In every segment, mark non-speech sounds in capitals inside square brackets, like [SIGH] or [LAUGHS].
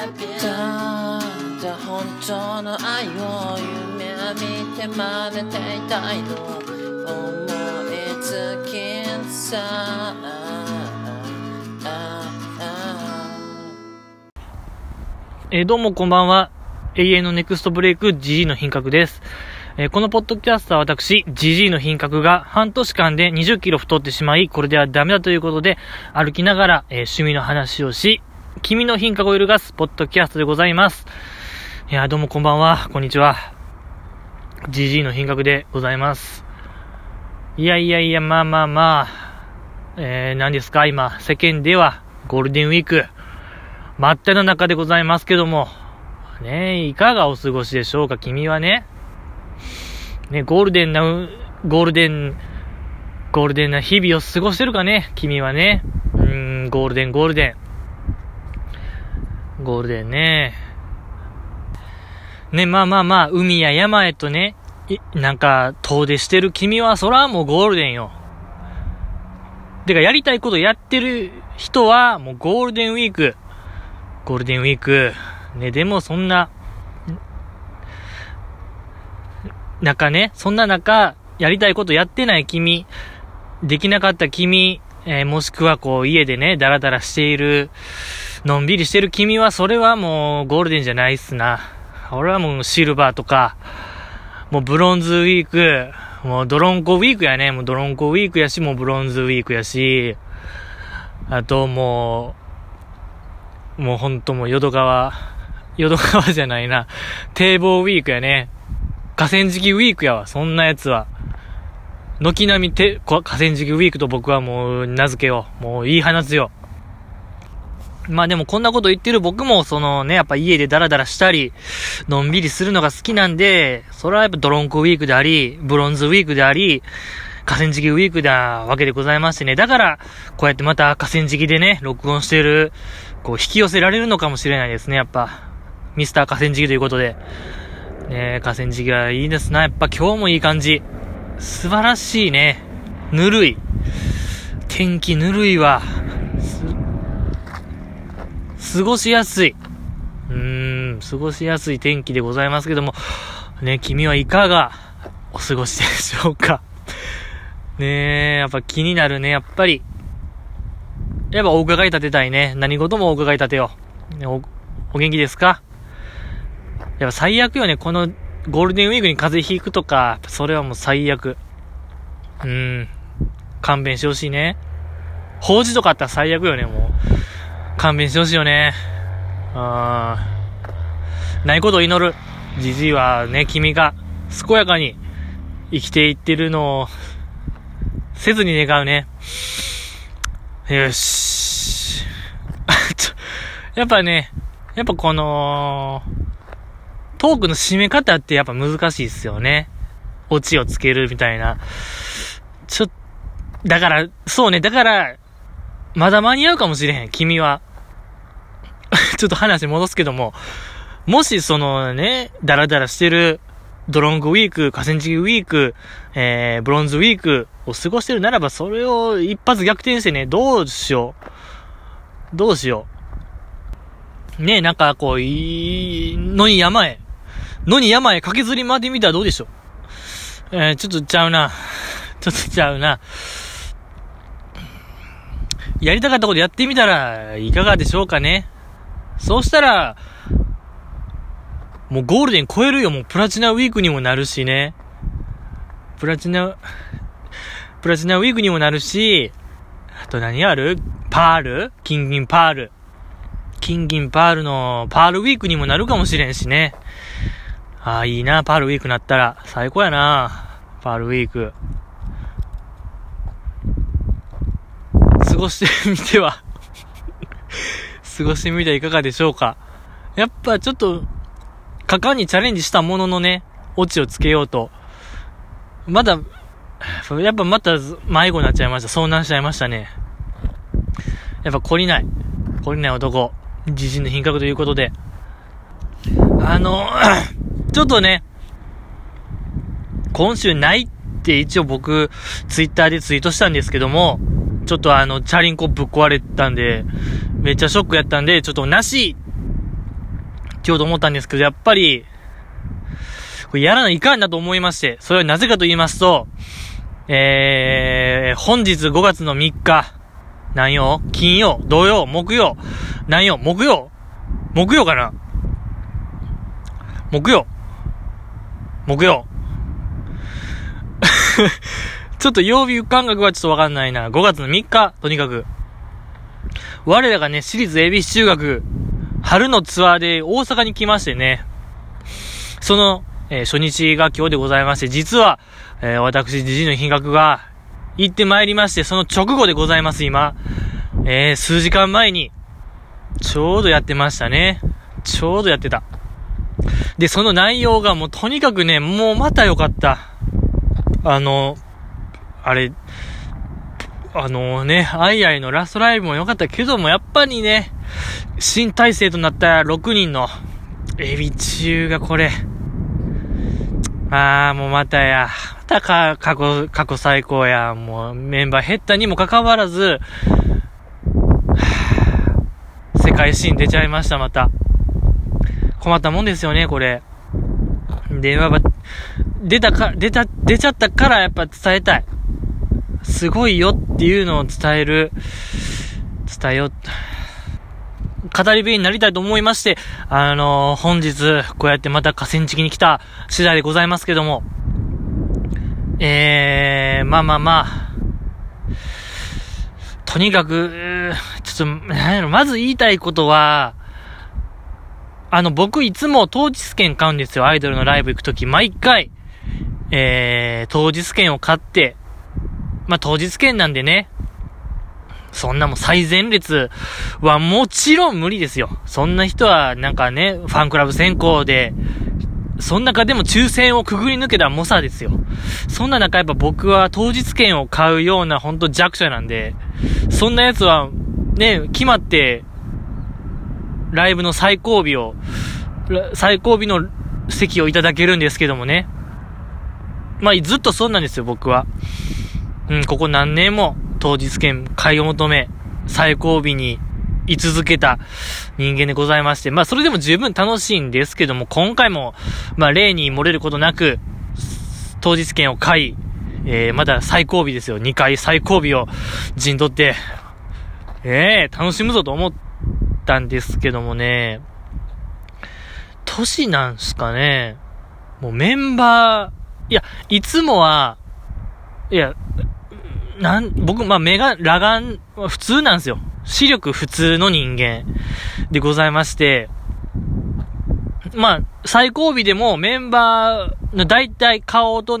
ただ本当の愛を夢見て真似ていたいの思いつきさえどうもこんばんは。永遠のネクストブレイク GG の品格です。えーこのポッドキャストは私、GG の品格が半年間で20キロ太ってしまい、これではダメだということで、歩きながら、えー趣味の話をし、君の品格を揺るがすポッドキャストでございます。いやどうもこんばんは。こんにちは。GG の品格でございます。いやいやいや、まあまあまあ、えー、何ですか、今、世間ではゴールデンウィーク、真っ只中でございますけども、ね、いかがお過ごしでしょうか、君はね。ね、ゴールデンな、ゴールデン、ゴールデンな日々を過ごしてるかね、君はね。うーん、ゴールデン、ゴールデン。ゴールデンね。ね、まあまあまあ、海や山へとね、なんか、遠出してる君は、そらもうゴールデンよ。てか、やりたいことやってる人は、もうゴールデンウィーク、ゴールデンウィーク。ね、でもそんな、中ね、そんな中、やりたいことやってない君、できなかった君、えーもしくはこう家でね、ダラダラしている、のんびりしてる君は、それはもうゴールデンじゃないっすな。俺はもうシルバーとか、もうブロンズウィーク、もうドロンコウィークやね。もうドロンコウィークやし、もうブロンズウィークやし、あともう、もうほんともう淀川、淀川じゃないな。堤防ウィークやね。河川敷ウィークやわ、そんなやつは。軒並みて河川敷ウィークと僕はもう名付けよう。もう言い放つよ。まあでもこんなこと言ってる僕もそのね、やっぱ家でダラダラしたり、のんびりするのが好きなんで、それはやっぱドロンコウィークであり、ブロンズウィークであり、河川敷ウィークなわけでございましてね。だから、こうやってまた河川敷でね、録音してる、こう引き寄せられるのかもしれないですね、やっぱ。ミスター河川敷ということで。ね河川敷はいいですな。やっぱ今日もいい感じ。素晴らしいね。ぬるい。天気ぬるいわ。す、過ごしやすい。うーん、過ごしやすい天気でございますけども、ね、君はいかがお過ごしでしょうか？ねえ、やっぱ気になるね、やっぱり。やっぱお伺い立てたいね。何事もお伺い立てよう。ねお、お元気ですか？やっぱ最悪よね。このゴールデンウィークに風邪ひくとか、それはもう最悪。うーん。勘弁してほしいね。法事とかあったら最悪よね、もう。勘弁してほしいよね。あーないことを祈る。じじいはね、君が健やかに生きていってるのを、せずに願うね。よし。やっぱね、やっぱこの、トークの締め方ってやっぱ難しいっすよね。オチをつけるみたいな。ちょ、だから、そうね、だから、まだ間に合うかもしれへん、君は。[LAUGHS] ちょっと話戻すけども、もしそのね、ダラダラしてる、ドロングウィーク、河川敷ウィーク、えー、ブロンズウィークを過ごしてるならば、それを一発逆転してね、どうしよう。どうしよう。ねなんかこう、いい、野に山へ。野に山へ駆けずり回ってみたらどうでしょう。えー、ちょっとちゃうな。ちょっとちゃうな。やりたかったことやってみたらいかがでしょうかね。そうしたら、もうゴールデン超えるよ。もうプラチナウィークにもなるしね。プラチナ、[LAUGHS] プラチナウィークにもなるし、あと何ある？パール？金銀パール。金銀パールのパールウィークにもなるかもしれんしね。ああ、いいな、パールウィークなったら。最高やな、パールウィーク。過ごしてみては過ごしてみてはいかがでしょうか。やっぱちょっと、果敢にチャレンジしたもののね、オチをつけようと。まだ、やっぱまた迷子になっちゃいました。遭難しちゃいましたね。やっぱ懲りない。懲りない男。自信の品格ということで。あの、[CLEARS THROAT] ちょっとね、今週ないって一応僕、ツイッターでツイートしたんですけども、ちょっとあの、チャリンコぶっ壊れたんで、めっちゃショックやったんで、ちょっとなし今日と思ったんですけど、やっぱり、これやらないかんなと思いまして、それはなぜかと言いますと、えー、本日5月の3日、何曜？金曜、土曜、木曜、何曜？木曜？木曜かな？木曜？木曜？[LAUGHS] ちょっと曜日感覚はちょっとわかんないな。5月の3日、とにかく。我らがね、私立恵比寿中学、春のツアーで大阪に来ましてね。その、えー、初日が今日でございまして、実は、えー、私自身の品格が行ってまいりまして、その直後でございます、今。えー、数時間前に、ちょうどやってましたね。ちょうどやってた。で、その内容がもうとにかくね、もうまた良かった。あの、あれ、あのね、アイアイのラストライブも良かったけども、やっぱりね、新体制となった6人のエビ中がこれ、ああ、もうまたや。またか、過去、過去最高や。もうメンバー減ったにもかかわらず、[SIGHS] 世界シーン出ちゃいました、また。困ったもんですよね、これ。で、やっぱ、出たか、出た、出ちゃったからやっぱ伝えたい。すごいよっていうのを伝える、伝えよ、語り部になりたいと思いまして、あのー、本日、こうやってまた河川敷に来た次第でございますけども、えー、まあまあまあ、とにかく、ちょっと、なんやろ、まず言いたいことは、あの、僕いつも当日券買うんですよ。アイドルのライブ行くとき、毎回、えー、当日券を買って、まあ、当日券なんでね、そんなも最前列はもちろん無理ですよ。そんな人はなんかね、ファンクラブ選考で、そん中でも抽選をくぐり抜けた猛者ですよ。そんな中やっぱ僕は当日券を買うようなほんと弱者なんで、そんな奴はね、決まって、ライブの最後尾を、最後尾の席をいただけるんですけどもね。まあずっとそうなんですよ、僕は。うん、ここ何年も当日券買い求め、最後尾に居続けた人間でございまして、まあそれでも十分楽しいんですけども、今回も、まあ例に漏れることなく、当日券を買い、えー、まだ最後尾ですよ。2回最後尾を陣取って、ええー、楽しむぞと思ったんですけどもね、年なんすかね、もうメンバー、いや、いつもは、いや、なん、僕、まあ、目が、裸眼、普通なんですよ。視力普通の人間でございまして、まあ、最後尾でもメンバーの大体顔と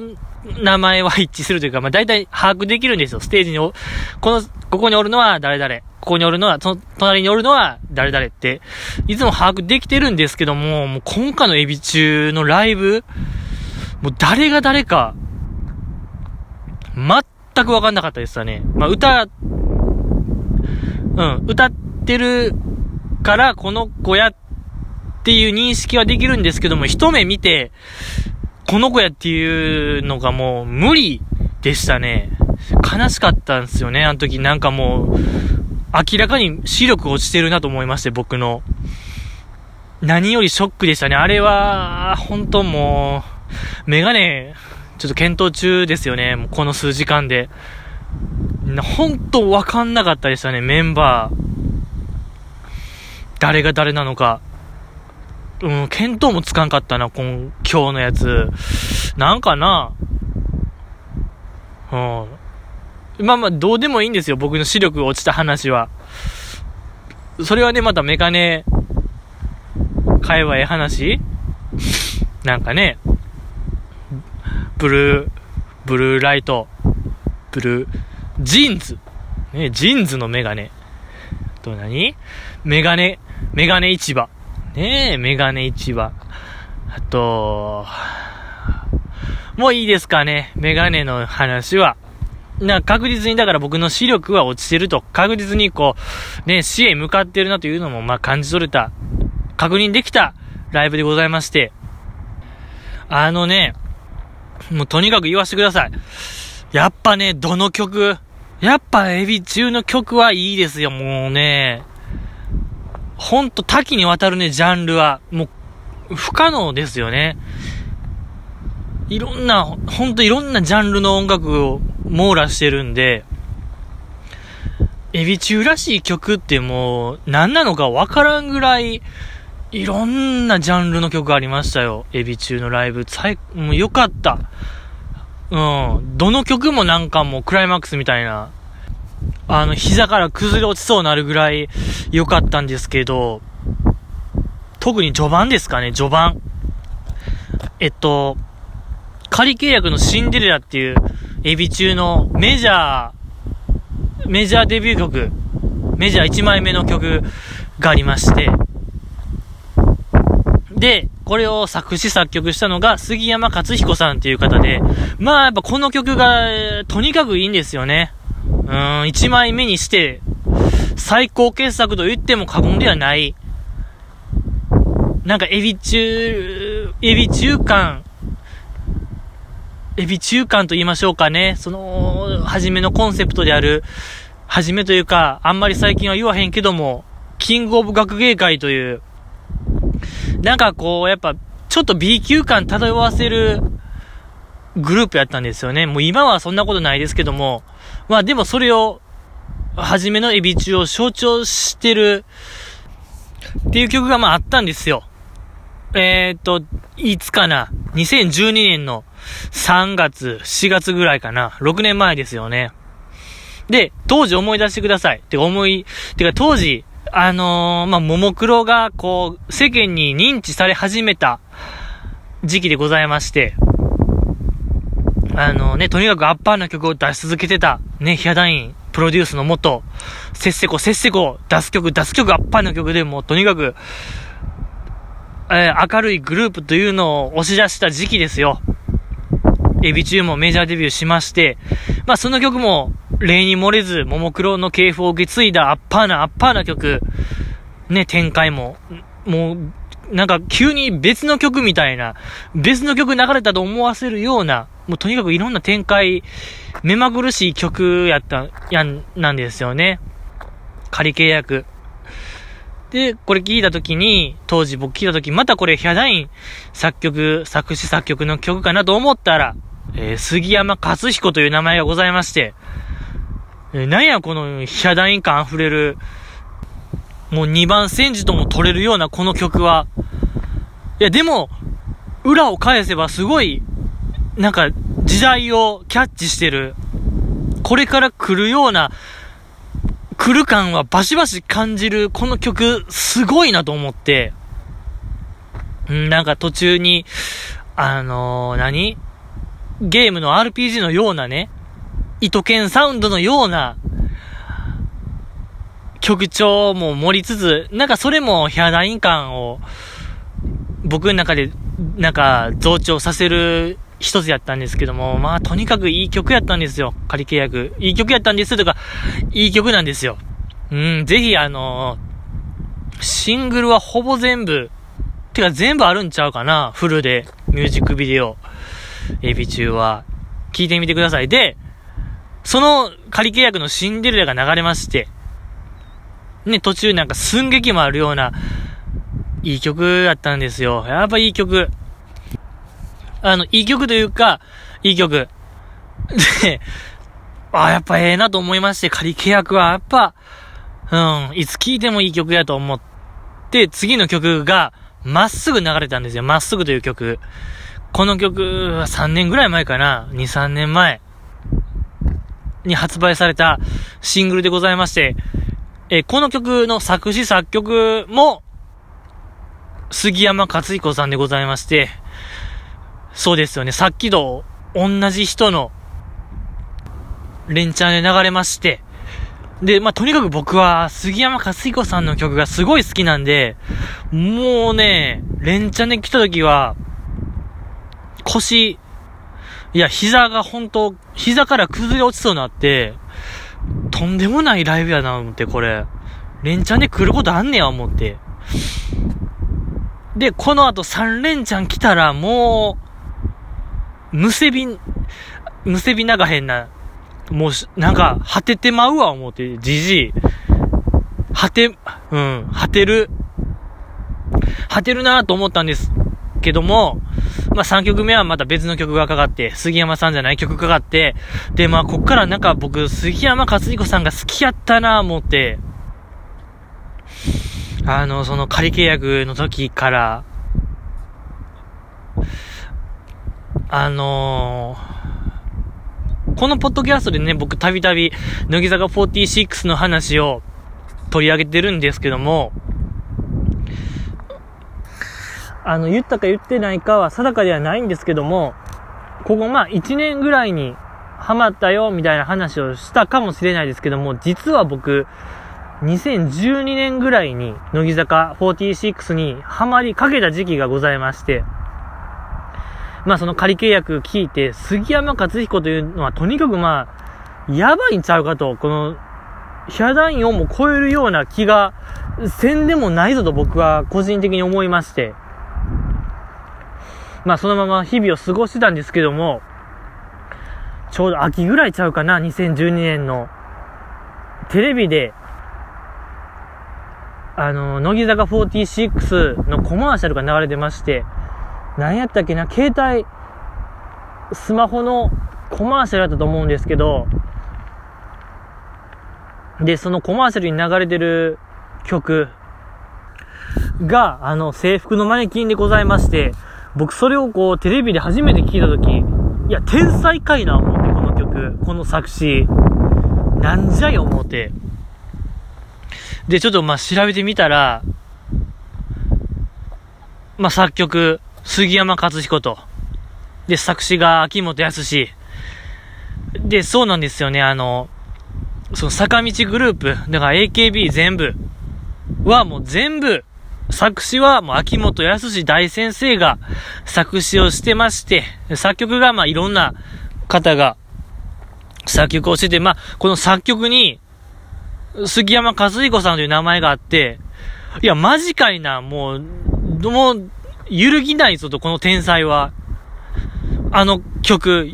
名前は一致するというか、まあ大体把握できるんですよ。ステージにお、この、ここにおるのは誰々、ここにおるのは、その隣におるのは誰々って、いつも把握できてるんですけども、もう今回のエビ中のライブ、もう誰が誰か、全くわかんなかったですよね。まあ、歌、うん、歌ってるから、この子やっていう認識はできるんですけども、一目見て、この子やっていうのがもう無理でしたね。悲しかったんですよね、あの時なんかもう、明らかに視力落ちてるなと思いまして、僕の。何よりショックでしたね。あれは、本当もう、メガネちょっと検討中ですよね。もうこの数時間で。本当わかんなかったでしたね、メンバー。誰が誰なのか。うん、見当もつかんかったな、今、今日のやつ。なんかな。うん。まあまあ、どうでもいいんですよ、僕の視力落ちた話は。それはね、またメガネ、会話え話？なんかね、ブルー、ブルーライト、ブルー、ジーンズ。ね、ジーンズのメガネ。と何？メガネ、メガネ市場。ねえ、メガネ市場。あと、もういいですかね？メガネの話は。な、確実にだから僕の視力は落ちてると、確実にこう、ね、死へ向かってるなというのも、ま、感じ取れた、確認できたライブでございまして、あのね、もうとにかく言わせてください。やっぱね、どの曲、やっぱエビ中の曲はいいですよ、もうね。ほんと多岐にわたるね、ジャンルは。もう、不可能ですよね。いろんな、ほんといろんなジャンルの音楽を網羅してるんで、エビ中らしい曲ってもう、何なのかわからんぐらい、いろんなジャンルの曲ありましたよ。エビ中のライブ。最、もうよかった。うん。どの曲もなんかもうクライマックスみたいな、あの、膝から崩れ落ちそうになるぐらい良かったんですけど、特に序盤ですかね、序盤。えっと、仮契約のシンデレラっていうエビ中のメジャー、メジャーデビュー曲、メジャー1枚目の曲がありまして、で、これを作詞作曲したのが杉山勝彦さんっていう方で、まあやっぱこの曲がとにかくいいんですよね。うん、1枚目にして、最高傑作と言っても過言ではない。なんかエビ中、エビ中間、エビ中間と言いましょうかね。その、初めのコンセプトである、初めというか、あんまり最近は言わへんけども、キングオブ学芸会という、なんかこう、やっぱ、ちょっと B 級感漂わせるグループやったんですよね。もう今はそんなことないですけども、まあでもそれを、初めのエビ中を象徴してるっていう曲がまああったんですよ。えー、っと、いつかな ?2012 年の3月、4月ぐらいかな。6年前ですよね。で、当時思い出してください。って思い、てか当時、あのー、まあ、ももクロが、こう、世間に認知され始めた時期でございまして、あのー、ね、とにかくアッパーな曲を出し続けてた、ね、ヒアダイン、プロデュースのもと、せっせこせっせこ、出す曲、出す曲、アッパーな曲でもとにかく、えー、明るいグループというのを押し出した時期ですよ。エビ中もメジャーデビューしまして、まあその曲も例に漏れず、ももクロの系譜を受け継いだアッパーなアッパーな曲、ね、展開も、もう、なんか急に別の曲みたいな、別の曲流れたと思わせるような、もうとにかくいろんな展開、目まぐるしい曲やった、やん、なんですよね。仮契約。で、これ聞いたときに、当時僕聞いたとき、またこれヒャダイン作曲、作詞作曲の曲かなと思ったら、えー、杉山勝彦という名前がございまして、えー、なんやこのヒャダイン感溢れる、もう2番戦時とも取れるようなこの曲は、いやでも、裏を返せばすごい、なんか時代をキャッチしてる、これから来るような、来る感はバシバシ感じるこの曲、すごいなと思って、んなんか途中に、あのー、何？ゲームの RPG のようなね、糸剣サウンドのような、曲調も盛りつつ、なんかそれもヒャダイン感を、僕の中で、なんか増長させる一つやったんですけども、まあとにかくいい曲やったんですよ。仮契約。いい曲やったんですとか、いい曲なんですよ。うん、ぜひあのシングルはほぼ全部、てか全部あるんちゃうかなフルで、ミュージックビデオ、エビ中は。聞いてみてください。で、その仮契約のシンデレラが流れまして、ね、途中なんか寸劇もあるような、いい曲やったんですよ。やっぱいい曲。あの、いい曲というか、いい曲。で、あ、やっぱええなと思いまして、仮契約はやっぱ、うん、いつ聴いてもいい曲やと思って、次の曲が、まっすぐ流れたんですよ。まっすぐという曲。この曲は3年ぐらい前かな。2、3年前。に発売されたシングルでございまして、えこの曲の作詞作曲も、杉山勝彦さんでございまして、そうですよね、さっきと同じ人の連チャンで流れまして、で、まあ、とにかく僕は杉山勝彦さんの曲がすごい好きなんで、もうね、連チャンで来た時は、腰、いや、膝が本当膝から崩れ落ちそうになって、とんでもないライブやな、思って、これ。連チャンで来ることあんねや、思って。で、この後3連チャン来たら、もうむせび、むせびながへんな、もう、なんか、果ててまうわ、思って、じじい。果て、うん、果てる。果てるなと思ったんですけども、まあ、3曲目はまた別の曲がかかって、杉山さんじゃない曲かかって、で、まあ、こっからなんか僕、杉山勝彦さんが好きやったな思って、あの、その仮契約の時から、あのー、このポッドキャストでね、僕たびたび、乃木坂46の話を取り上げてるんですけども、あの、言ったか言ってないかは定かではないんですけども、ここまあ1年ぐらいにハマったよみたいな話をしたかもしれないですけども、実は僕、2012年ぐらいに乃木坂46にハマりかけた時期がございまして、まあその仮契約聞いて、杉山勝彦というのはとにかくまあ、やばいんちゃうかと、この、ヒャダインをも超えるような気がせんでもないぞと僕は個人的に思いまして、まあそのまま日々を過ごしてたんですけども、ちょうど秋ぐらいちゃうかな、2012年の。テレビで、あの、乃木坂46のコマーシャルが流れてまして、何やったっけな、携帯、スマホのコマーシャルだったと思うんですけど、で、そのコマーシャルに流れてる曲が、あの、制服のマネキンでございまして、僕それをこう、テレビで初めて聞いたとき、いや、天才かいな、思って、この曲、この作詞。なんじゃい、思って。で、ちょっとまあ調べてみたら、まあ作曲、杉山勝彦と。で、作詞が秋元康。で、そうなんですよね、あの、その坂道グループ、だから AKB 全部はもう全部作詞はもう秋元康大先生が作詞をしてまして、作曲がまあいろんな方が作曲をしてて、まあこの作曲に杉山和彦さんという名前があって、いや、マジかいな、もう、もう、揺るぎないぞと、この天才は。あの曲、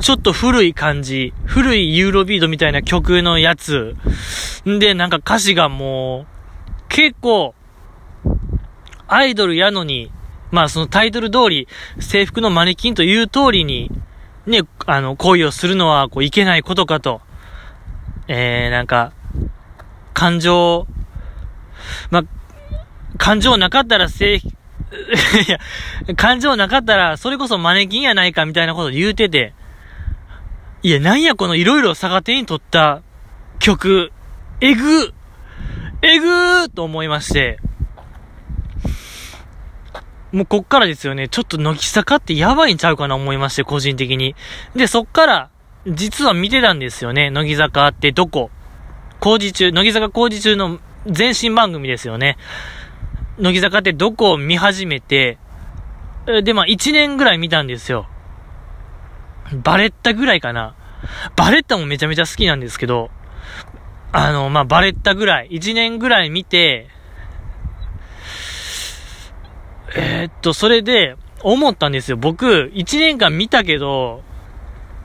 ちょっと古い感じ、古いユーロビートみたいな曲のやつ。んで、なんか歌詞がもう、結構、アイドルやのに、まあそのタイトル通り、制服のマネキンという通りに、ね、あの、恋をするのは、こう、いけないことかと。えー、なんか、感情、まあ、感情なかったら性、[LAUGHS] いや、感情なかったら、それこそマネキンやないかみたいなこと言うてて、いや、なんやこのいろいろ逆手に取った曲、えぐえぐーと思いまして、もうこっからですよね、ちょっと乃木坂ってやばいんちゃうかな思いまして、個人的に。で、そっから、実は見てたんですよね、乃木坂ってどこ工事中、乃木坂工事中の前身番組ですよね。乃木坂ってどこを見始めて、で、まあ1年ぐらい見たんですよ。バレッタぐらいかな。バレッタもめちゃめちゃ好きなんですけど、あの、まあ、バレッタぐらい、1年ぐらい見て、えー、っと、それで、思ったんですよ。僕、1年間見たけど、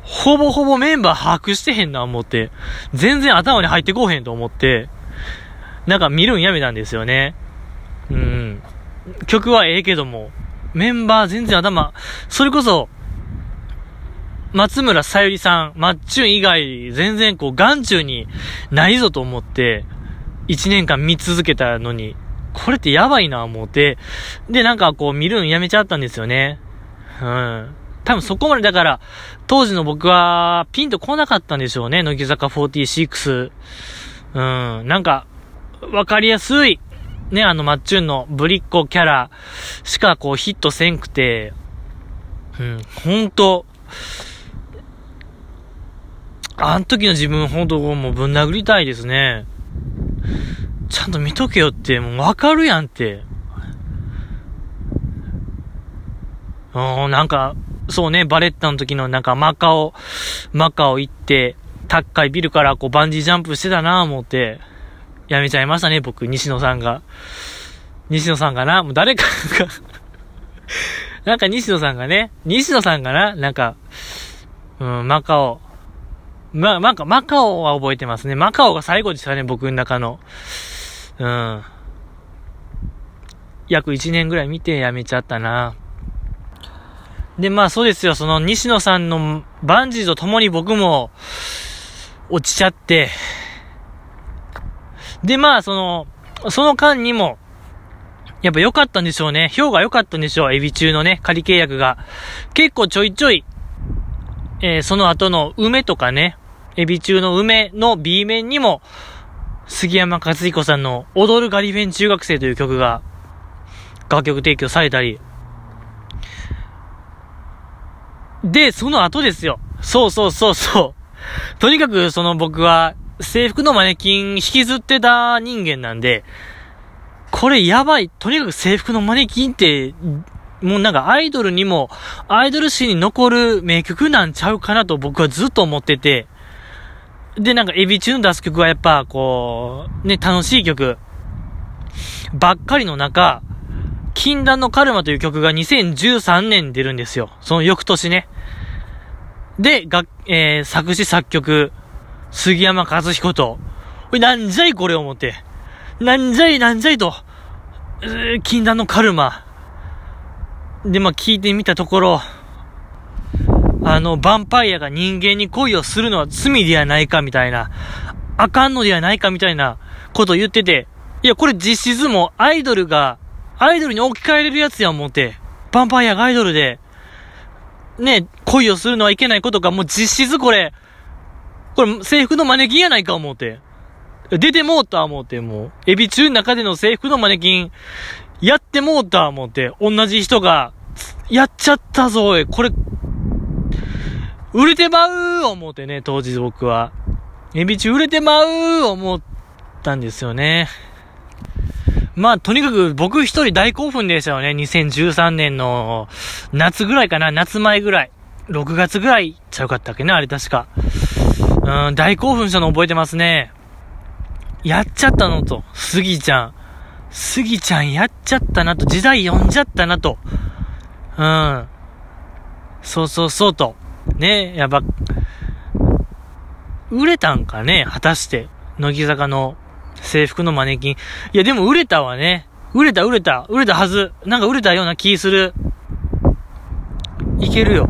ほぼほぼメンバー把握してへんな思って、全然頭に入ってこうへんと思って、なんか見るんやめたんですよね。うん。曲はええけども、メンバー全然頭、それこそ、松村さゆりさん、マッチュン以外、全然こう、眼中にないぞと思って、1年間見続けたのに、これってやばいな思って、で、なんかこう、見るんやめちゃったんですよね。うん。多分そこまでだから、当時の僕は、ピンと来なかったんでしょうね、乃木坂46。うん。なんか、わかりやすい、ね、あのマッチュンのぶりっ子キャラしかこうヒットせんくて、うん、ほんと、あの時の自分、ほんともうぶん殴りたいですね。ちゃんと見とけよって、もうわかるやんって。うん、なんか、そうね、バレッタの時のなんかマカオ、マカオ行って、高いビルからこうバンジージャンプしてたなぁ思って、やめちゃいましたね、僕、西野さんが。西野さんがな、もう誰かがなんか西野さんがね、西野さんがな、なんか、うん、マカオ。ま、マカ、マカオは覚えてますね。マカオが最後でしたね、僕の中の。うん。約1年ぐらい見てやめちゃったな。で、まあそうですよ、その西野さんのバンジーと共に僕も落ちちゃって、で、まあその、その間にも、やっぱ良かったんでしょうね。票が良かったんでしょう。エビ中のね、仮契約が。結構ちょいちょい、えー、その後の梅とかね、エビ中の梅の B 面にも、杉山和彦さんの踊るガリフェン中学生という曲が楽曲提供されたり。で、その後ですよ。そうそうそうそう。とにかくその僕は制服のマネキン引きずってた人間なんで、これやばい。とにかく制服のマネキンって、もうなんかアイドルにも、アイドル史に残る名曲なんちゃうかなと僕はずっと思ってて、で、なんかエビ中の出す曲はやっぱこう、ね、楽しい曲ばっかりの中、禁断のカルマという曲が2013年出るんですよ。その翌年ね。で、が、えー、作詞作曲、杉山和彦と、おい、なんじゃいこれ思って。なんじゃいなんじゃいと、禁断のカルマ。で、まあ、聞いてみたところ、あの、ヴァンパイアが人間に恋をするのは罪ではないかみたいな、あかんのではないかみたいなことを言ってて、いや、これ実質もアイドルが、アイドルに置き換えれるやつや思って、ヴァンパイアがアイドルで、ね、恋をするのはいけないことか、もう実質これ、これ制服のマネキンやないか思って。出てもうた思って、もう。エビ中の中での制服のマネキン、やってもうた思って、同じ人が、やっちゃったぞ、おい。これ、売れてまう思ってね、当時僕は。エビ中売れてまう思ったんですよね。まあ、とにかく僕一人大興奮でしたよね。2013年の夏ぐらいかな。夏前ぐらい。6月ぐらいちゃうかったっけな、あれ確か。うん、大興奮したの覚えてますね。やっちゃったのと、スギちゃん。スギちゃんやっちゃったなと、時代読んじゃったなと。うん。そうそうそうと。ねやっぱ、売れたんかね果たして。乃木坂の制服のマネキン。いや、でも売れたわね。売れた、売れた、売れたはず。なんか売れたような気する。いけるよ。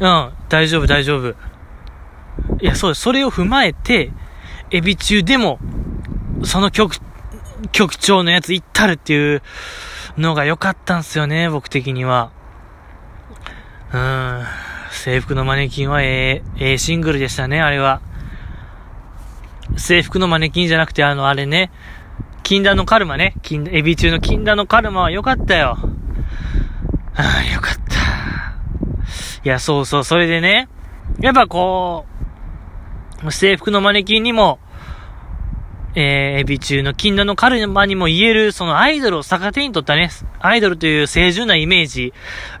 うん、大丈夫、大丈夫。いや、そう。それを踏まえて、エビ中でも、その局、局長のやつ行ったるっていうのが良かったんすよね、僕的には。うん。制服のマネキンはええ、ええシングルでしたね、あれは。制服のマネキンじゃなくて、あの、あれね、禁断のカルマね。禁、エビ中の禁断のカルマは良かったよ。ああ、よかった。いや、そうそう、それでね、やっぱこう、制服のマネキンにも、えー、エビ中の禁断のカルマにも言える、そのアイドルを逆手に取ったね、アイドルという清純なイメージ、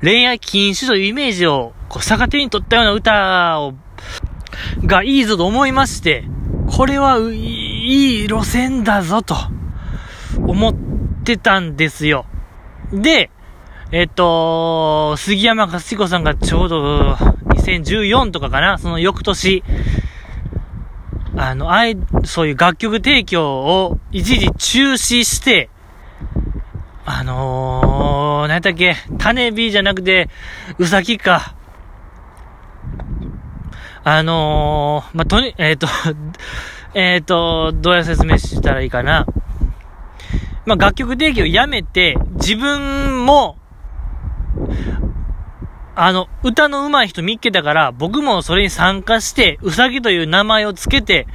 恋愛禁止というイメージを、こう逆手に取ったような歌を、がいいぞと思いまして、これはいい路線だぞと、思ってたんですよ。で、えっと、杉山勝彦さんがちょうど2014とかかな、その翌年、あの、あい、そういう楽曲提供を一時中止して、あのー、何だったっけ、種火じゃなくて、うさぎか。あのー、まあ、とに、えっ、ー、と、[LAUGHS] えっと、どうや説明したらいいかな。まあ、楽曲提供をやめて、自分も、あの、歌の上手い人見っけたから、僕もそれに参加して、うさぎという名前をつけて、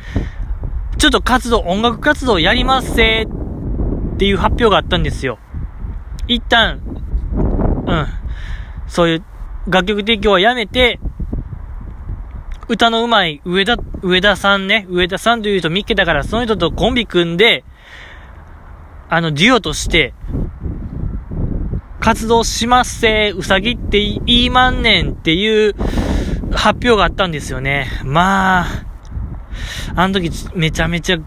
ちょっと活動、音楽活動やりますせっていう発表があったんですよ。一旦、うん、そういう楽曲提供はやめて、歌の上手い上田、上田さんね、上田さんという人見っけたから、その人とコンビ組んで、あの、デュオとして、活動しますせ、うさぎって言いまんねんっていう発表があったんですよね。まあ、あの時めちゃめちゃ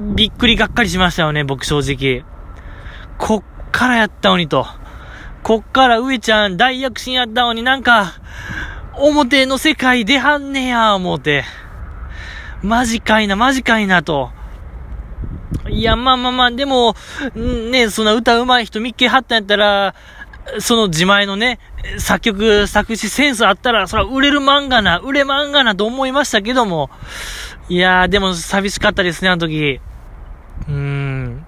びっくりがっかりしましたよね、僕正直。こっからやったのにと。こっから上ちゃん大躍進やったのになんか、表の世界出はんねや、思うて。マジかいな、マジかいな、と。いや、まあまあまあ、でも、ね、そんな歌上手い人見っけはったんやったら、その自前のね、作曲、作詞センスあったら、そら売れる漫画な、売れ漫画なと思いましたけども、いやー、でも寂しかったですね、あの時。うーん。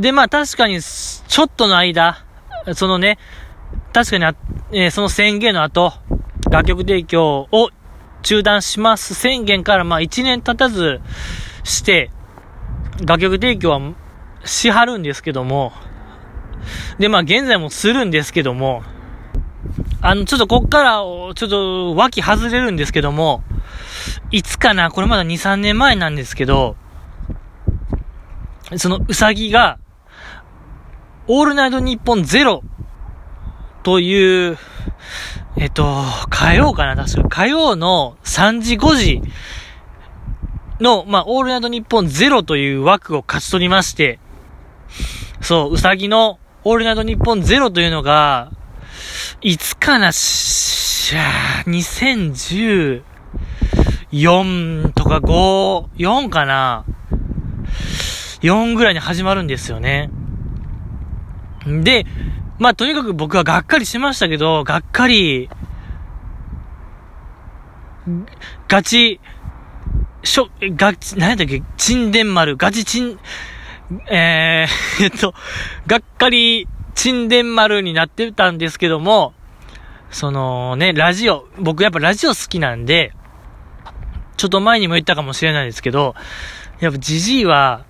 で、まあ確かに、ちょっとの間、そのね、確かにあ、えー、その宣言の後、楽曲提供を中断します宣言からまあ1年経たずして、楽曲提供はしはるんですけども、で、まあ現在もするんですけども、あの、ちょっとこっから、ちょっと脇外れるんですけども、いつかなこれまだ2、3年前なんですけど、そのうさぎが、オールナイトニッポンゼロという、えっと、火曜かな確か。火曜の3時5時の、まあ、オールナイトニッポンゼロという枠を勝ち取りまして、そう、うさぎのオールナイトニッポンゼロというのが、いつかな、しゃー、2014とか5、4かな ?4 ぐらいに始まるんですよね。で、まあ、とにかく僕はがっかりしましたけど、がっかり、ガチ、しょ、ガチ、何やったっけ、チンデン丸、ガチチン、えー、[LAUGHS] えっと、がっかり、チンデン丸になってたんですけども、そのね、ラジオ、僕やっぱラジオ好きなんで、ちょっと前にも言ったかもしれないですけど、やっぱジジイは、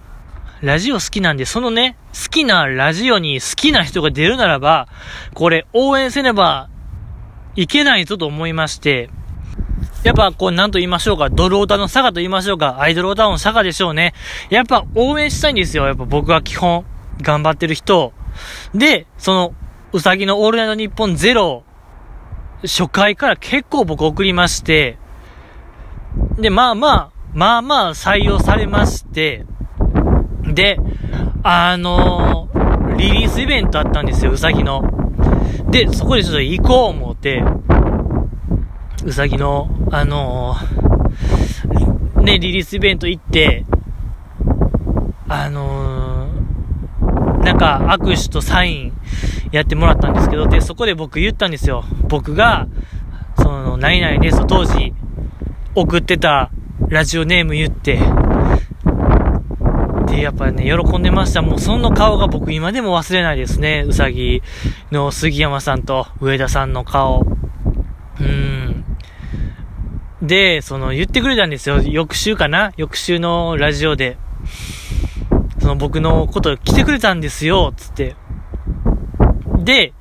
ラジオ好きなんで、そのね、好きなラジオに好きな人が出るならば、これ応援せねばいけないぞと思いまして、やっぱこう、なんと言いましょうか、ドルオタの佐賀と言いましょうか、アイドルオタの佐賀でしょうね。やっぱ応援したいんですよ、やっぱ僕は基本。頑張ってる人で、その、うさぎのオールナイトニッポンゼロ、初回から結構僕送りまして、で、まあまあ、まあまあ採用されまして、で、あのー、リリースイベントあったんですよ、うさぎの。で、そこでちょっと行こう思って、うさぎの、あのー、ね、リリースイベント行って、あのー、なんか握手とサインやってもらったんですけど、で、そこで僕言ったんですよ。僕が、その、何々ですと当時送ってたラジオネーム言って、で、やっぱね、喜んでました。もうその顔が僕今でも忘れないですね。うさぎの杉山さんと上田さんの顔。うん。で、その言ってくれたんですよ。翌週かな？翌週のラジオで。その僕のこと来てくれたんですよ、つって。で、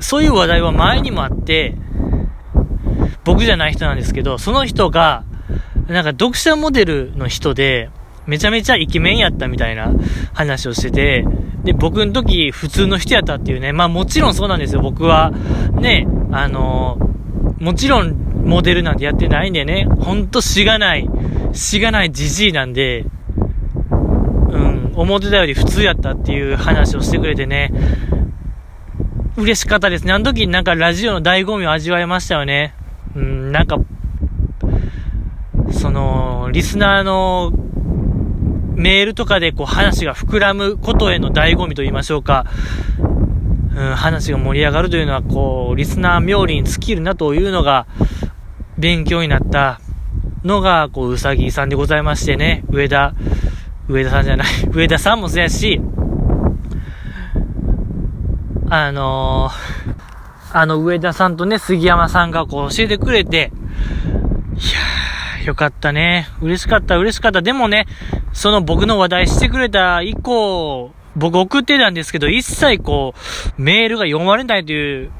そういう話題は前にもあって、僕じゃない人なんですけど、その人が、なんか読者モデルの人で、めちゃめちゃイケメンやったみたいな話をしてて、で、僕の時普通の人やったっていうね、まあもちろんそうなんですよ、僕は。ね、あのー、もちろんモデルなんてやってないんでね、ほんとしがない、しがないじじいなんで、うん、思ってたより普通やったっていう話をしてくれてね、嬉しかったです。ね。あの時なんかラジオの醍醐味を味わいましたよね。うん、なんか、その、リスナーのメールとかでこう話が膨らむことへの醍醐味と言いましょうか、うん、話が盛り上がるというのは、こう、リスナー冥利に尽きるなというのが、勉強になったのが、こう、うさぎさんでございましてね、上田、上田さんじゃない、[LAUGHS] 上田さんもそうやし、あのー、あの上田さんとね、杉山さんがこう教えてくれて、いやー、よかったね。嬉しかった、嬉しかった。でもね、その僕の話題してくれた以降、僕送ってたんですけど、一切こう、メールが読まれないという、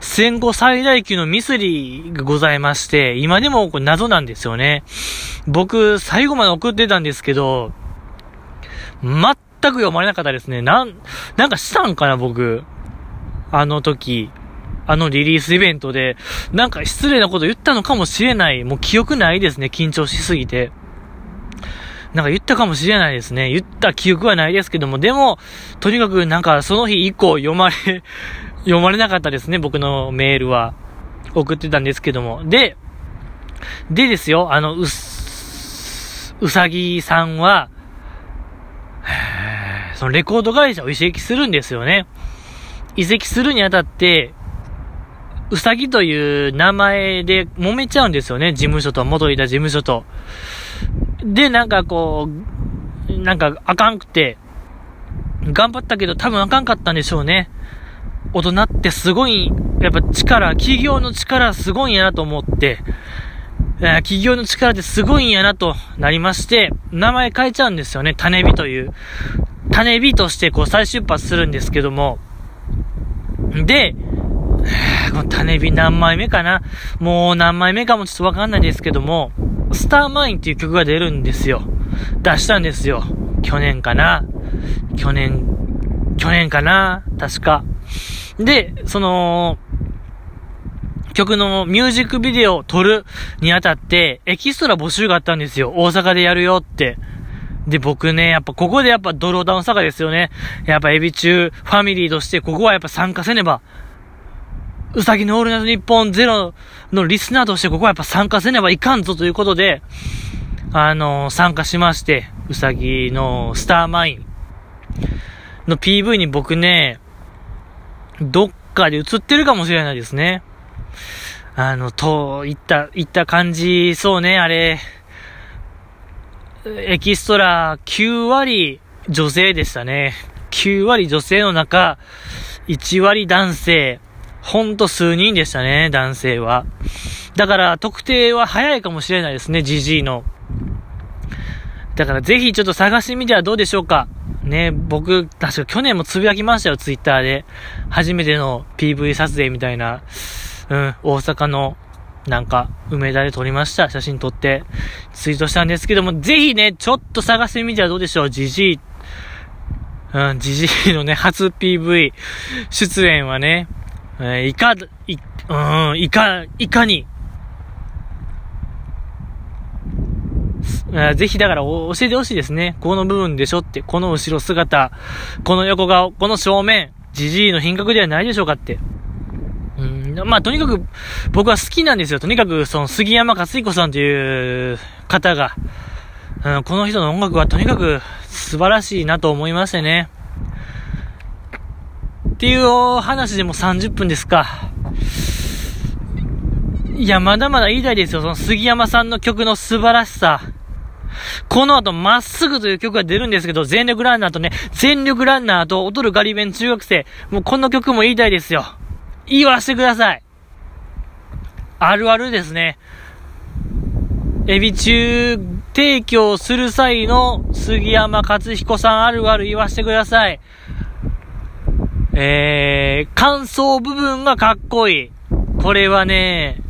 戦後最大級のミスリーがございまして、今でもこれ謎なんですよね。僕、最後まで送ってたんですけど、全く読まれなかったですね。なん、なんかしたんかな、僕。あの時。あのリリースイベントで、なんか失礼なこと言ったのかもしれない。もう記憶ないですね、緊張しすぎて。なんか言ったかもしれないですね。言った記憶はないですけども、でも、とにかくなんかその日以降読まれ読まれなかったですね、僕のメールは。送ってたんですけども。で、でですよ、あの、うす、うさぎさんは、そのレコード会社を移籍するんですよね。移籍するにあたって、うさぎという名前で揉めちゃうんですよね。事務所と、元いた事務所と。で、なんかこう、なんかあかんくて、頑張ったけど多分あかんかったんでしょうね。大人ってすごい、やっぱ力、企業の力すごいんやなと思って、企業の力ってすごいんやなとなりまして、名前変えちゃうんですよね。種火という。種火としてこう再出発するんですけども。で、この種火何枚目かなもう何枚目かもちょっとわかんないですけども、スターマインっていう曲が出るんですよ。出したんですよ。去年かな去年、去年かな確か。で、その、曲のミュージックビデオを撮るにあたって、エキストラ募集があったんですよ。大阪でやるよって。で、僕ね、やっぱここでやっぱドローダウン坂ですよね。やっぱエビ中ファミリーとしてここはやっぱ参加せねば。うさぎのオールナイトニッポンゼロのリスナーとしてここはやっぱ参加せねばいかんぞということで、あのー、参加しまして、うさぎのスターマインの PV に僕ね、どっかで映ってるかもしれないですね。あの、と、いった、いった感じ、そうね、あれ、エキストラ9割女性でしたね。9割女性の中、1割男性。ほんと数人でしたね、男性は。だから、特定は早いかもしれないですね、ジジイの。だから、ぜひちょっと探してみてはどうでしょうか。ね、僕、確か去年もつぶやきましたよ、ツイッターで。初めての PV 撮影みたいな、うん、大阪の、なんか、梅田で撮りました。写真撮って、ツイートしたんですけども、ぜひね、ちょっと探してみてはどうでしょう、ジジイ。うん、ジジイのね、初 PV 出演はね、えー、いか、い、うん、いか、いかに、ぜひだから教えてほしいですね。この部分でしょって、この後ろ姿、この横顔、この正面、じじいの品格ではないでしょうかって。うん、まあとにかく僕は好きなんですよ。とにかくその杉山勝彦さんという方が、うん、この人の音楽はとにかく素晴らしいなと思いましてね。っていう話でも30分ですか。いや、まだまだ言いたいですよ。その杉山さんの曲の素晴らしさ。この後、まっすぐという曲が出るんですけど、全力ランナーとね、全力ランナーと踊るガリベン中学生。もうこの曲も言いたいですよ。言わしてください。あるあるですね。エビ中提供する際の杉山勝彦さんあるある言わしてください。えー、感想部分がかっこいい。これはね、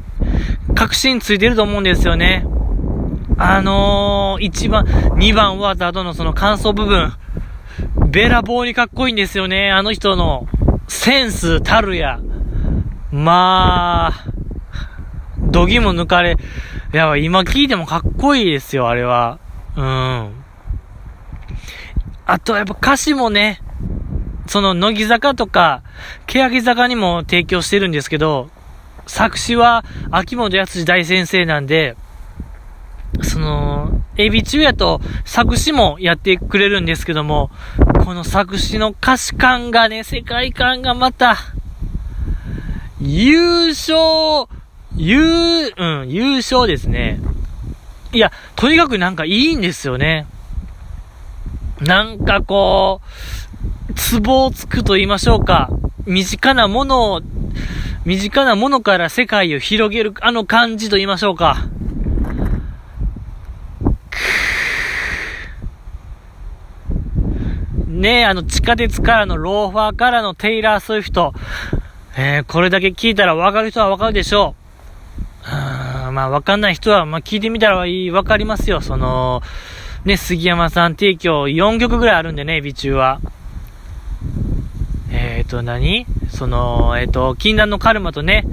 確信ついてると思うんですよね。あのー、1番、2番終わった後のその感想部分、べらぼうにかっこいいんですよね。あの人のセンスたるや。まあ、どぎも抜かれ、いや、今聞いてもかっこいいですよ、あれは。うん。あと、やっぱ歌詞もね、その、乃木坂とか、欅坂にも提供してるんですけど、作詞は秋元康大先生なんで、その、エビ中やと作詞もやってくれるんですけども、この作詞の歌詞感がね、世界観がまた、優勝、優、うん、優勝ですね。いや、とにかくなんかいいんですよね。なんかこう、ツボをつくと言いましょうか。身近なものを、身近なものから世界を広げる、あの感じと言いましょうか。ね、あの地下鉄からのローファーからのテイラー・スウィフト。えー、これだけ聞いたらわかる人はわかるでしょう。うまあわかんない人は、まあ聞いてみたらいい、わかりますよ。その、ね、杉山さん提供4曲ぐらいあるんでね、美中は。えっ、ー、と何、その、えっ、ー、と、禁断のカルマとね、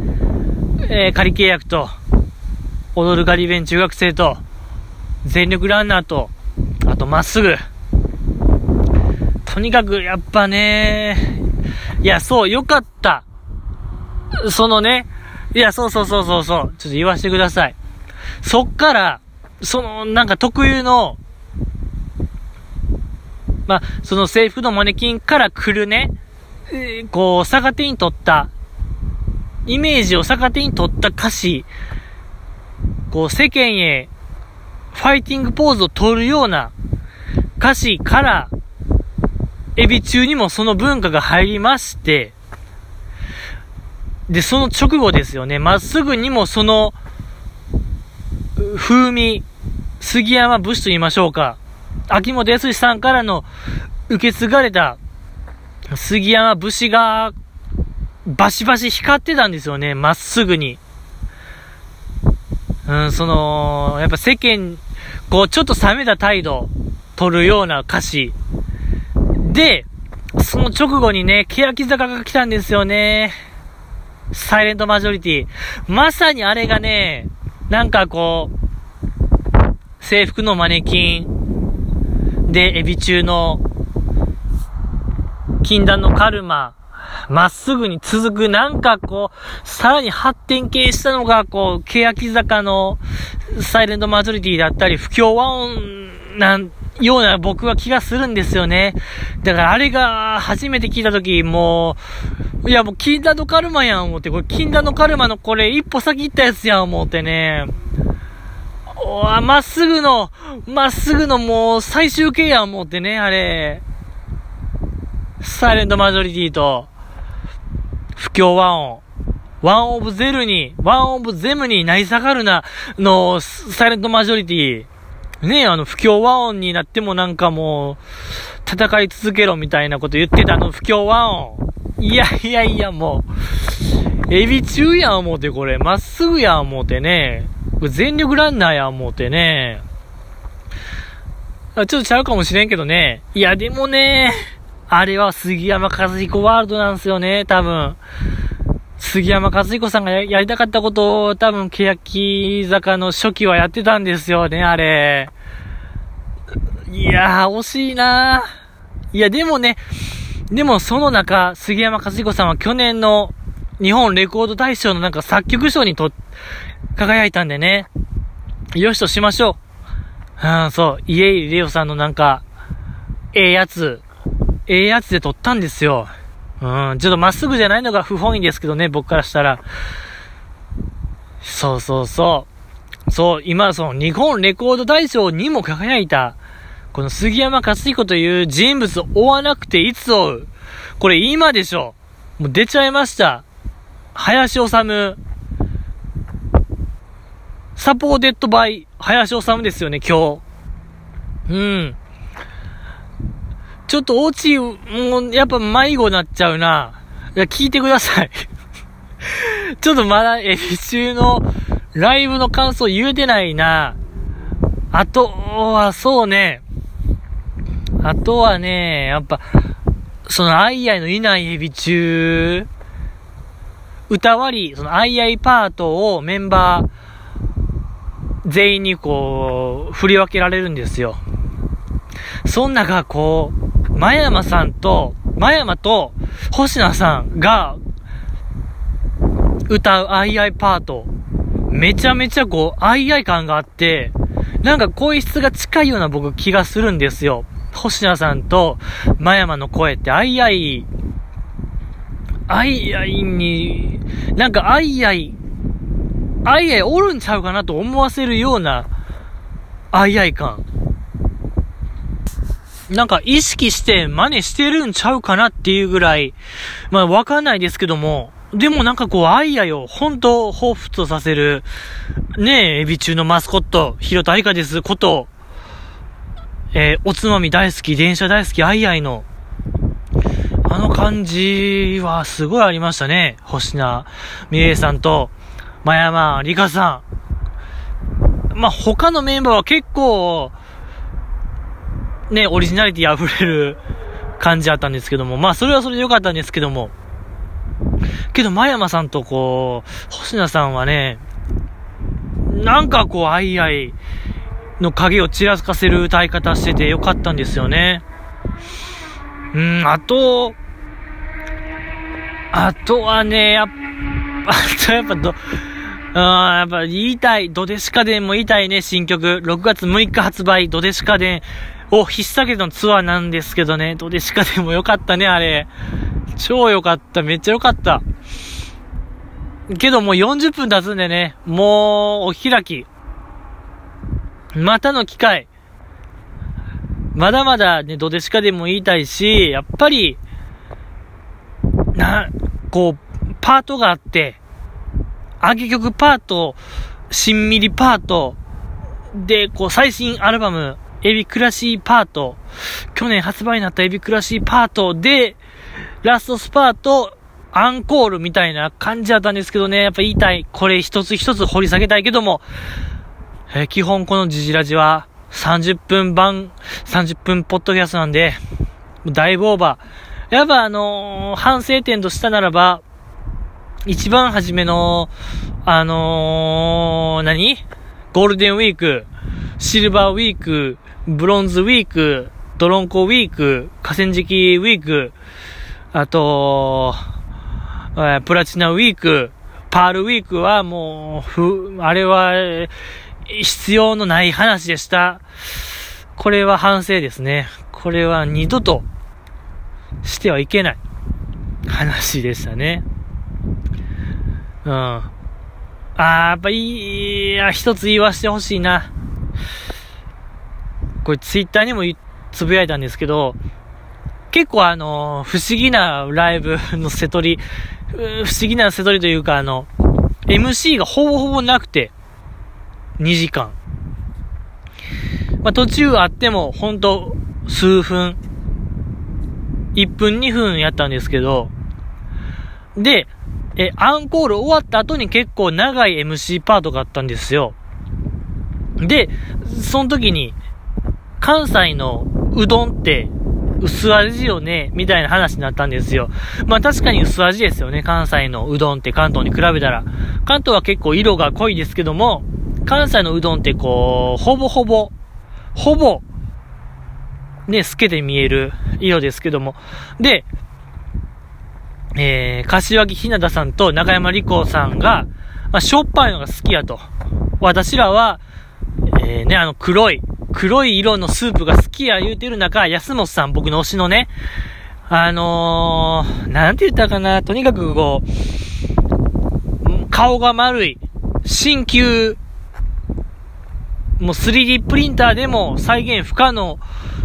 えー、仮契約と、踊るガリベン中学生と、全力ランナーと、あとまっすぐ。とにかく、やっぱね、いや、そう、よかった。そのね、いや、そうそうそうそうそう、ちょっと言わせてください。そっから、その、なんか特有の、まあ、その制服のマネキンから来るね、こう、逆手に取った、イメージを逆手に取った歌詞、こう、世間へ、ファイティングポーズを取るような歌詞から、エビ中にもその文化が入りまして、で、その直後ですよね、まっすぐにもその、風味、杉山武士と言いましょうか。秋元康さんからの受け継がれた杉山武士がバシバシ光ってたんですよね、まっすぐに。うん、その、やっぱ世間、こう、ちょっと冷めた態度、取るような歌詞。で、その直後にね、欅坂が来たんですよね。サイレントマジョリティ。まさにあれがね、なんかこう、制服のマネキンで、エビ中の、禁断のカルマ、まっすぐに続く、なんかこう、さらに発展系したのが、こう、欅坂のサイレントマジョリティだったり、不協和音なんような僕は気がするんですよね。だからあれが初めて聞いたとき、もう、いやもう禁断のカルマやん思って、これ禁断のカルマのこれ一歩先行ったやつやん思ってね。おまっすぐの、まっすぐのもう最終形やん思ってね、あれ。サイレントマジョリティと、不協和音。ワンオブゼルに、ワンオブゼムになり下がるな、の、サイレントマジョリティ。ねえ、あの、不協和音になってもなんかもう、戦い続けろみたいなこと言ってたあの不協和音。いやいやいや、もう、エビ中や思うてこれ、まっすぐや思うてね。全力ランナーや思うてね。ちょっとちゃうかもしれんけどね。いや、でもね、あれは杉山和彦ワールドなんですよね、多分。杉山和彦さんがやりたかったことを多分、欅坂の初期はやってたんですよね、あれ。いやー、惜しいないや、でもね、でもその中、杉山和彦さんは去年の日本レコード大賞のなんか作曲賞にと、輝いたんでね。よしとしましょう。うん、そう、家入レオさんのなんか、ええやつ、ええやつで撮ったんですよ。うん、ちょっとまっすぐじゃないのが不本意ですけどね、僕からしたら。そうそうそう。そう、今、その日本レコード大賞にも輝いた、この杉山勝彦という人物を追わなくていつ追う。これ今でしょ。もう出ちゃいました。林修。 supported by、林修ですよね、今日。うん。ちょっとオチ、もう、やっぱ迷子になっちゃうな。いや、聞いてください [LAUGHS] ちょっとまだ、エビ中のライブの感想言えてないな。あとは、そうね。あとはね、やっぱ、その、アイアイのいないエビ中、歌割り、その、アイアイパートをメンバー、全員にこう、振り分けられるんですよ。そん中、こう、真山さんと、真山と星名さんが歌うアイアイパート、めちゃめちゃこう、アイアイ感があって、なんか声質が近いような僕気がするんですよ。星名さんと真山の声ってアイアイ、アイアイに、なんかアイアイ、アイアイおるんちゃうかなと思わせるような、アイアイ感。なんか意識して真似してるんちゃうかなっていうぐらい、まあわかんないですけども、でもなんかこう、アイアイを本当彷彿とさせる、ねえ、エビ中のマスコット、広田愛花ですこと、えー、おつまみ大好き、電車大好き、アイアイの、あの感じはすごいありましたね。星名美玲さんと、真山里香さん。まあ、他のメンバーは結構、ね、オリジナリティ溢れる感じあったんですけども、まあそれはそれで良かったんですけども、けど、真山さんとこう、星名さんはね、なんかこう、あいあい、の影を散らつかせる歌い方しててよかったんですよね。うん、あと、あとはね、やっぱ、[LAUGHS] あとやっぱど、あやっぱ言いたい、ドデシカデンも言いたいね、新曲。6月6日発売、ドデシカデンを引っ提げのツアーなんですけどね、ドデシカデンも良かったね、あれ。超良かった、めっちゃ良かった。けどもう40分経つんでね、もうお開き。またの機会。まだまだね、ドデシカでも言いたいし、やっぱり、な、こう、パートがあって、上げ曲パート、しんみりパート、で、こう、最新アルバム、エビクラシーパート、去年発売になったエビクラシーパートで、ラストスパート、アンコールみたいな感じだったんですけどね、やっぱ言いたい。これ一つ一つ掘り下げたいけども、えー、基本このジジラジは30分版、30分ポッドキャストなんで、だいぶオーバー。やっぱあのー、反省点としたならば、一番初めの、あのー、何？ゴールデンウィーク、シルバーウィーク、ブロンズウィーク、ドロンコウィーク、河川敷ウィーク、あと、プラチナウィーク、パールウィークはもう、ふ、あれは、必要のない話でした。これは反省ですね。これは二度としてはいけない話でしたね。うん。あー、やっぱいい、一つ言わしてほしいな。これツイッターにもつぶやいたんですけど、結構あの、不思議なライブの瀬取り、不思議な瀬取りというかあの、MC がほぼほぼなくて、2時間。まあ、途中あっても、ほんと、数分、1分2分やったんですけど、で、え、アンコール終わった後に結構長い MC パートがあったんですよ。で、その時に、関西のうどんって薄味よね、みたいな話になったんですよ。まあ確かに薄味ですよね、関西のうどんって関東に比べたら。関東は結構色が濃いですけども、関西のうどんってこう、ほぼほぼ、ほぼ、ね、透けて見える色ですけども。で、えー、柏木ひなたさんと中山里子さんが、まあ、しょっぱいのが好きやと。私らは、えー、ね、あの黒い、黒い色のスープが好きや言うてる中、安本さん、僕の推しのね、あのー、なんて言ったかな、とにかくこう、顔が丸い、新旧、もう 3D プリンターでも再現不可能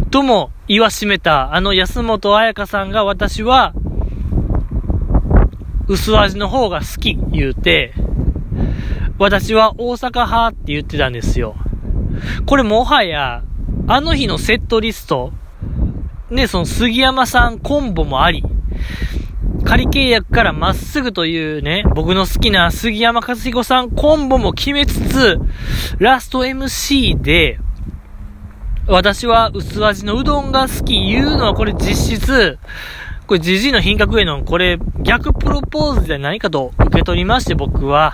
とも言わしめた、あの安本彩香さんが私は、薄味の方が好き言うて、私は大阪派って言ってたんですよ。これもはや、あの日のセットリスト、ね、その杉山さんコンボもあり、仮契約からまっすぐというね、僕の好きな杉山和彦さんコンボも決めつつ、ラスト MC で、私は薄味のうどんが好き言うのはこれ実質、これじじいの品格へのこれ逆プロポーズで何かと受け取りまして僕は、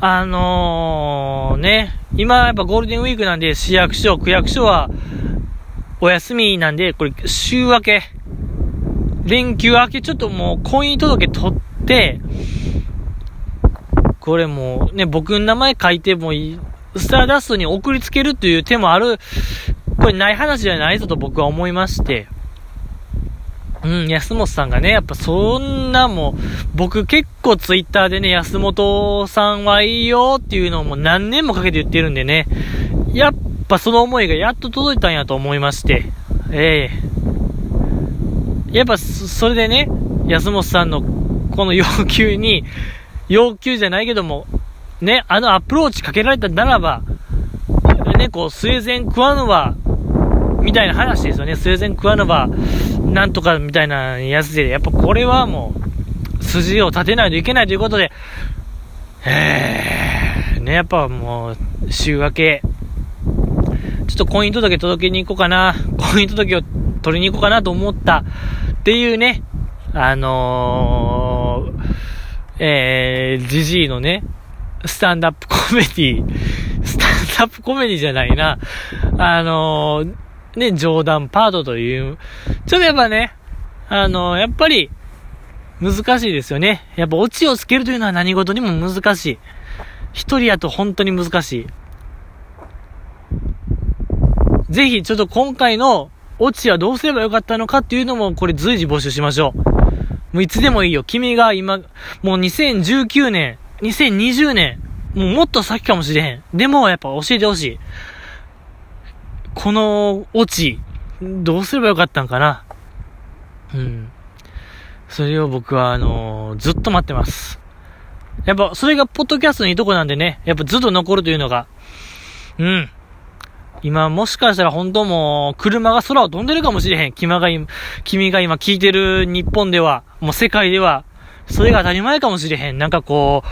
あのー、ね、今やっぱゴールデンウィークなんで市役所、区役所はお休みなんで、これ週明け、連休明けちょっともう婚姻届取って、これもうね、僕の名前書いてもいい、スターダストに送りつけるという手もある、これない話じゃないぞと僕は思いまして、うん、安本さんがね、やっぱそんなもう、僕結構ツイッターでね、安本さんはいいよっていうのをもう何年もかけて言ってるんでね、やっぱその思いがやっと届いたんやと思いまして、ええ。ー、やっぱそれでね、安本さんのこの要求に、要求じゃないけども、ね、あのアプローチかけられたならば、ね、こう、スウェーデン食わぬは、みたいな話ですよね。スウェーデン食わぬは、なんとかみたいなやつで、やっぱこれはもう、筋を立てないといけないということで、えー、ね、やっぱもう、週明け、ちょっと婚姻届届けに行こうかな、婚姻届を取りに行こうかなと思った。っていうね、あのー、えー、ジジイのね、スタンダップコメディ、スタンタップコメディじゃないな。あのー、ね、冗談パートという、ちょっとやっぱね、あの、やっぱり、難しいですよね。やっぱオチをつけるというのは何事にも難しい。一人やと本当に難しい。ぜひ、ちょっと今回のオチはどうすればよかったのかっていうのも、これ随時募集しましょう。もういつでもいいよ。君が今、もう2019年、2020年、もうもっと先かもしれへん。でも、やっぱ教えてほしい。このオチ、どうすればよかったんかな？うん。それを僕は、あのー、ずっと待ってます。やっぱ、それがポッドキャストのいいとこなんでね、やっぱずっと残るというのが、うん。今もしかしたら本当もう車が空を飛んでるかもしれへん。君が今、君が今聞いてる日本では、もう世界では、それが当たり前かもしれへん。なんかこ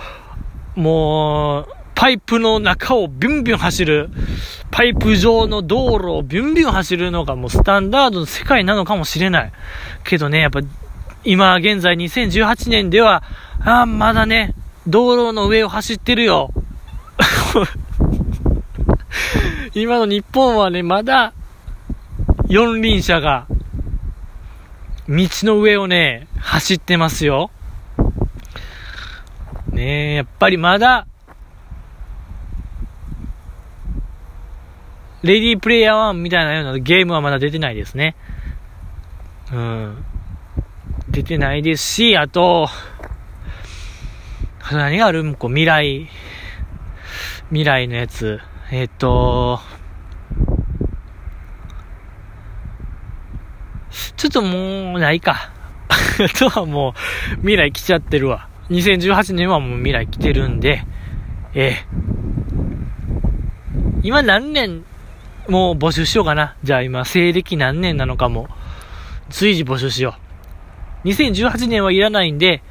う、もう、パイプの中をビュンビュン走る、パイプ上の道路をビュンビュン走るのがもうスタンダードの世界なのかもしれない。けどね、やっぱ、今現在2018年では、ああ、まだね、道路の上を走ってるよ。[LAUGHS] 今の日本はね、まだ、四輪車が、道の上をね、走ってますよ。ねえ、やっぱりまだ、レディープレイヤー1みたいなようなゲームはまだ出てないですね。うん。出てないですし、あと、何がある？こう未来、未来のやつ。えっと、ちょっともう、ないか。[LAUGHS] あとはもう、未来来ちゃってるわ。2018年はもう未来来てるんで、ええ。今何年、もう募集しようかな。じゃあ今、西暦何年なのかも、随時募集しよう。2018年はいらないんで、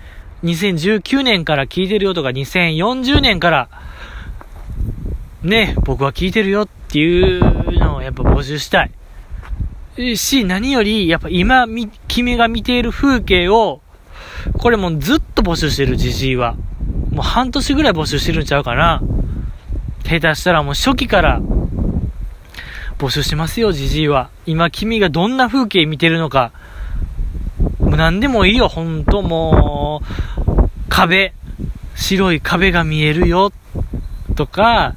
2019年から聞いてるよとか、2040年から、ね、僕は聞いてるよっていうのをやっぱ募集したい。し、何より、やっぱ今、君が見ている風景を、これもうずっと募集してる、じじいは。もう半年ぐらい募集してるんちゃうかな。下手したらもう初期から募集しますよ、じじいは。今君がどんな風景見てるのか。もう何でもいいよ、ほんともう、壁、白い壁が見えるよ、とか、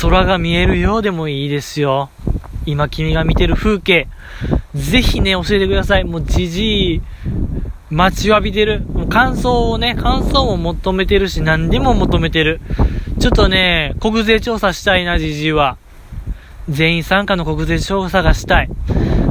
空が見えるようでもいいですよ。今君が見てる風景。ぜひね、教えてください。もうじじい、待ちわびてる。もう感想をね、感想も求めてるし、何でも求めてる。ちょっとね、国税調査したいな、じじいは。全員参加の国税調査がしたい。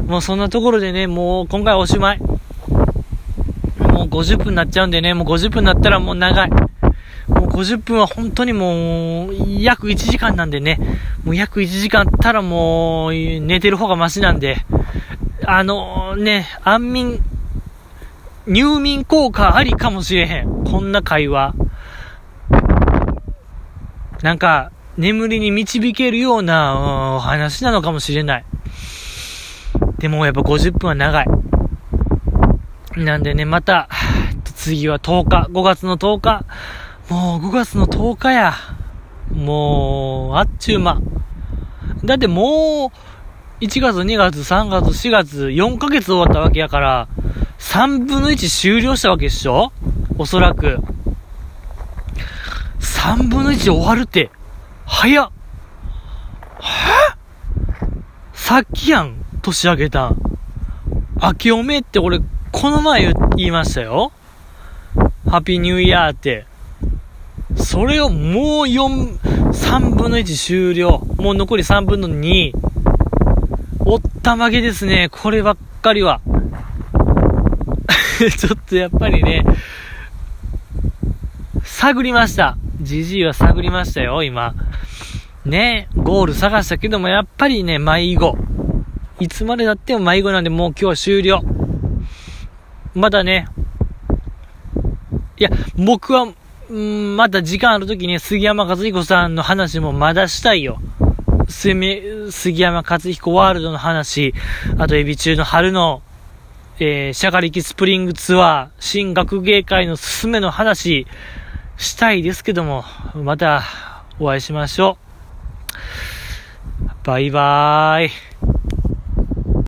もうそんなところでね、もう今回おしまい。もう50分になっちゃうんでね、もう50分になったらもう長い。もう50分は本当にもう、約1時間なんでね、もう約1時間あったらもう、寝てる方がマシなんで、あの、ね、安眠、入眠効果ありかもしれへん。こんな会話。なんか、眠りに導けるような、お話なのかもしれない。でもやっぱ50分は長い。なんでね、また、次は10日、5月の10日、もう5月の10日や。もう、あっちゅう間。だってもう、1月、2月、3月、4月、4ヶ月終わったわけやから、3分の1終了したわけでしょ？おそらく。3分の1終わるって、早っ。はさっきやん、年明けたん。明けおめって俺、この前言いましたよ。ハッピーニューイヤーって。それをもう4、3分の1終了。もう残り3分の2。おったまげですね。こればっかりは。[LAUGHS] ちょっとやっぱりね、探りました。じじいは探りましたよ、今。ね、ゴール探したけども、やっぱりね、迷子。いつまでだっても迷子なんで、もう今日終了。まだね、いや、僕はんまた時間ある時に杉山和彦さんの話もまだしたいよ。杉山和彦ワールドの話、あとエビ中の春の、えー、シャガリキスプリングツアー、新学芸会のすすめの話、したいですけども、また、お会いしましょう。バイバーイ。